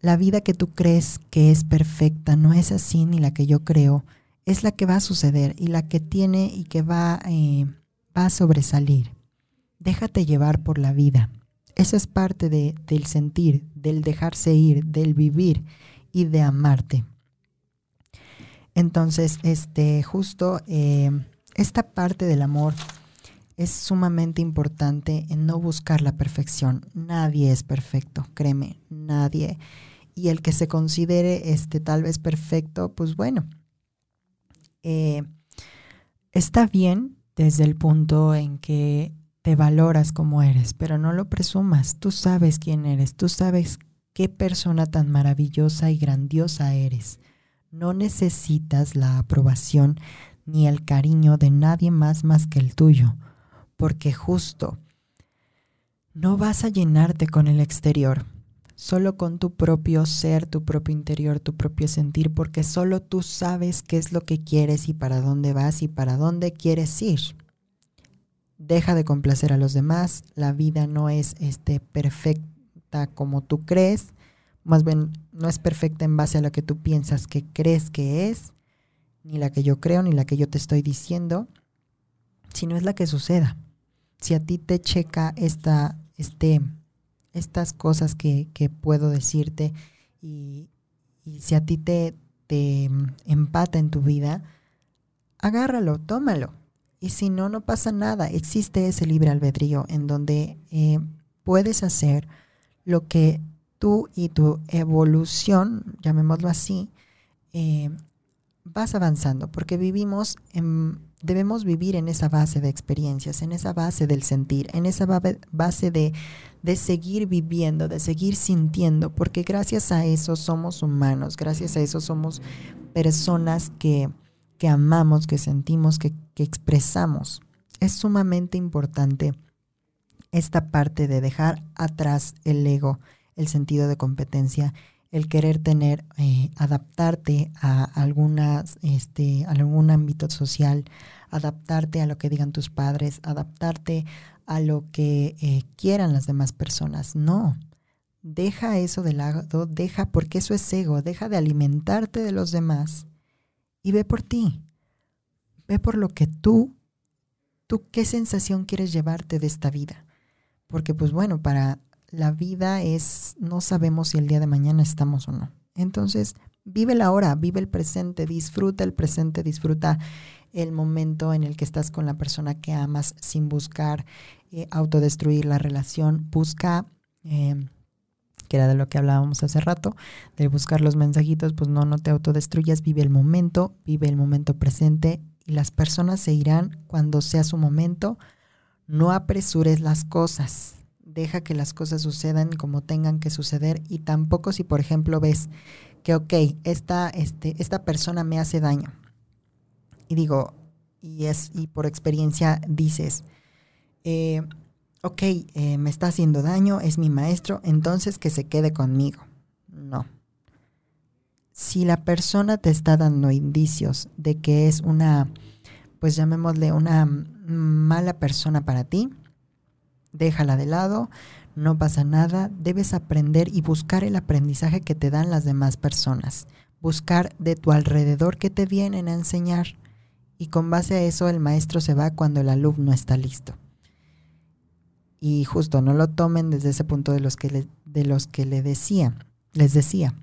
La vida que tú crees que es perfecta no es así ni la que yo creo, es la que va a suceder y la que tiene y que va, eh, va a sobresalir. Déjate llevar por la vida. Eso es parte de, del sentir, del dejarse ir, del vivir y de amarte. Entonces, este, justo eh, esta parte del amor es sumamente importante en no buscar la perfección. Nadie es perfecto, créeme, nadie. Y el que se considere este tal vez perfecto, pues bueno, eh, está bien desde el punto en que te valoras como eres, pero no lo presumas. Tú sabes quién eres, tú sabes qué persona tan maravillosa y grandiosa eres. No necesitas la aprobación ni el cariño de nadie más más que el tuyo, porque justo no vas a llenarte con el exterior. Solo con tu propio ser, tu propio interior, tu propio sentir, porque solo tú sabes qué es lo que quieres y para dónde vas y para dónde quieres ir. Deja de complacer a los demás, la vida no es este, perfecta como tú crees, más bien no es perfecta en base a lo que tú piensas que crees que es, ni la que yo creo, ni la que yo te estoy diciendo, sino es la que suceda. Si a ti te checa esta, este, estas cosas que, puedo decirte y, si a ti te, te empata en tu vida, agárralo, tómalo. Y si no, no pasa nada. Existe ese libre albedrío en donde eh, puedes hacer lo que tú y tu evolución, llamémoslo así, eh, vas avanzando, porque vivimos debemos vivir en esa base de experiencias, en esa base del sentir, en esa base de, de seguir viviendo, de seguir sintiendo, porque gracias a eso somos humanos, gracias a eso somos personas que, que amamos, que sentimos, que, que expresamos. Es sumamente importante esta parte de dejar atrás el ego, el sentido de competencia el querer tener, eh, adaptarte a, algunas, este, algún ámbito social, adaptarte a lo que digan tus padres, adaptarte a lo que eh, quieran las demás personas. No, deja eso de lado, deja, porque eso es ego, deja de alimentarte de los demás y ve por ti. Ve por lo que tú, tú qué sensación quieres llevarte de esta vida. Porque pues bueno, para la vida es, no sabemos si el día de mañana estamos o no. Entonces, vive la hora, vive el presente, disfruta el presente, disfruta el momento en el que estás con la persona que amas sin buscar eh, autodestruir la relación. Busca, eh, que era de lo que hablábamos hace rato, de buscar los mensajitos, pues no, no te autodestruyas, vive el momento, vive el momento presente y las personas se irán cuando sea su momento. No apresures las cosas deja que las cosas sucedan como tengan que suceder y tampoco si, por ejemplo, ves que, ok, esta, este, esta persona me hace daño. Y digo, y, es, y por experiencia dices, eh, ok, eh, me está haciendo daño, es mi maestro, entonces que se quede conmigo. No. Si la persona te está dando indicios de que es una, pues llamémosle una mala persona para ti, déjala de lado, no pasa nada, debes aprender y buscar el aprendizaje que te dan las demás personas, buscar de tu alrededor qué te vienen a enseñar y con base a eso el maestro se va cuando el alumno está listo. Y justo no lo tomen desde ese punto de los que le, de los que decía, les decía,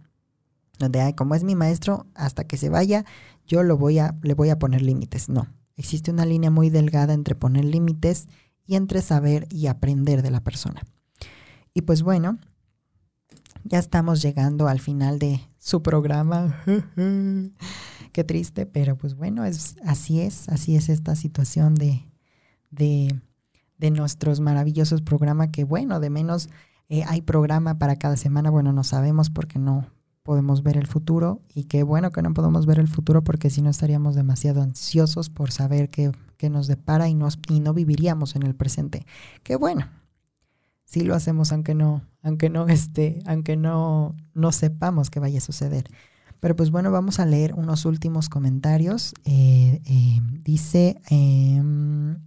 donde hay como es mi maestro, hasta que se vaya, yo lo voy a, le voy a poner límites. No, existe una línea muy delgada entre poner límites y entre saber y aprender de la persona. Y pues bueno, ya estamos llegando al final de su programa. Qué triste, pero pues bueno, es, así es, así es esta situación de, de, de nuestros maravillosos programas, que bueno, de menos eh, hay programa para cada semana, bueno, no sabemos porque no podemos ver el futuro y qué bueno que no podemos ver el futuro porque si no estaríamos demasiado ansiosos por saber qué que nos depara y, nos, y no viviríamos en el presente. Qué bueno, sí lo hacemos aunque no, aunque no esté, aunque no, no sepamos que vaya a suceder. Pero pues bueno, vamos a leer unos últimos comentarios. Eh, eh, dice, em,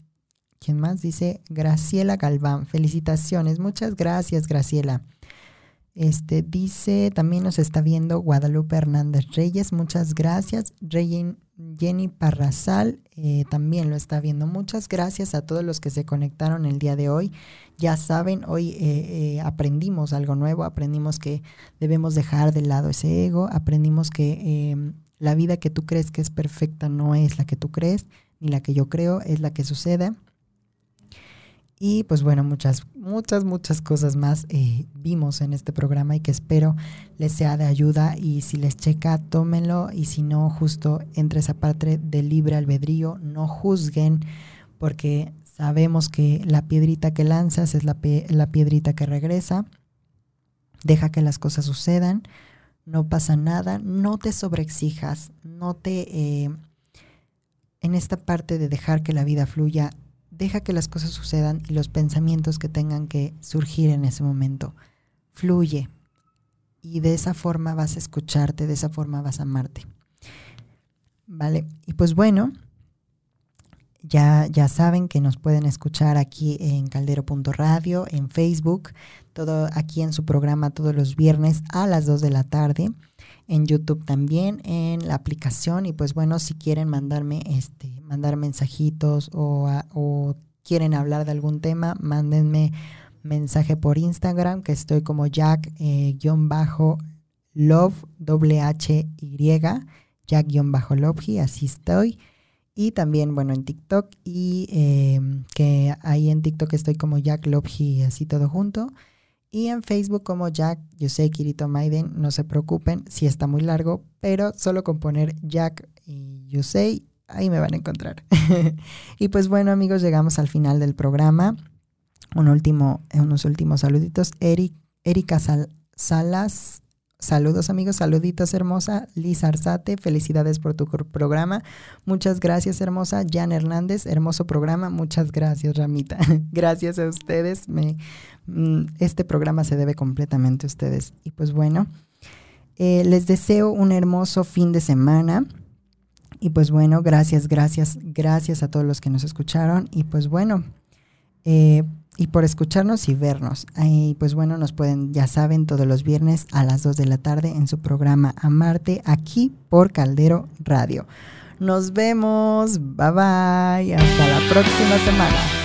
¿quién más? Dice Graciela Galván. Felicitaciones. Muchas gracias, Graciela. Este dice, también nos está viendo Guadalupe Hernández Reyes. Muchas gracias. Jenny Parrazal eh, también lo está viendo. Muchas gracias a todos los que se conectaron el día de hoy. Ya saben, hoy eh, eh, aprendimos algo nuevo, aprendimos que debemos dejar de lado ese ego, aprendimos que em, la vida que tú crees que es perfecta no es la que tú crees, ni la que yo creo, es la que sucede. Y pues bueno, muchas, muchas, muchas cosas más eh, vimos en este programa y que espero les sea de ayuda. Y si les checa, tómenlo. Y si no, justo entre esa parte del libre albedrío, no juzguen, porque sabemos que la piedrita que lanzas es la, la piedrita que regresa. Deja que las cosas sucedan, no pasa nada, no te sobreexijas, no te... Eh, en esta parte de dejar que la vida fluya, deja que las cosas sucedan y los pensamientos que tengan que surgir en ese momento. Fluye, y de esa forma vas a escucharte, de esa forma vas a amarte. Vale, y pues bueno, ya, ya saben que nos pueden escuchar aquí en caldero.radio, en Facebook, todo aquí en su programa todos los viernes a las 2 de la tarde, en YouTube también, en la aplicación y pues bueno, si quieren mandarme este mandar mensajitos o, o quieren hablar de algún tema, mándenme mensaje por Instagram, que estoy como Jack-Love, doble H Y, Jack-Love, así estoy. Y también, bueno, en TikTok y em, que ahí en TikTok estoy como Jack Lobji, así todo junto. Y en Facebook como Jack, sé, Kirito Maiden, no se preocupen si está muy largo, pero solo con poner Jack y sé, ahí me van a encontrar. y pues bueno amigos, llegamos al final del programa. Un último, unos últimos saluditos. Eric, Erika Salas Saludos amigos, saluditos hermosa. Liz Arzate, felicidades por tu programa. Muchas gracias hermosa. Jan Hernández, hermoso programa. Muchas gracias Ramita. gracias a ustedes. Mm, este programa se debe completamente a ustedes. Y pues bueno, eh, les deseo un hermoso fin de semana. Y pues bueno, gracias, gracias, gracias a todos los que nos escucharon. Y pues bueno, eh, y por escucharnos y vernos. Y pues bueno, nos pueden, ya saben, todos los viernes a las 2 de la tarde en su programa Amarte, aquí por Caldero Radio. Nos vemos, bye bye, hasta la próxima semana.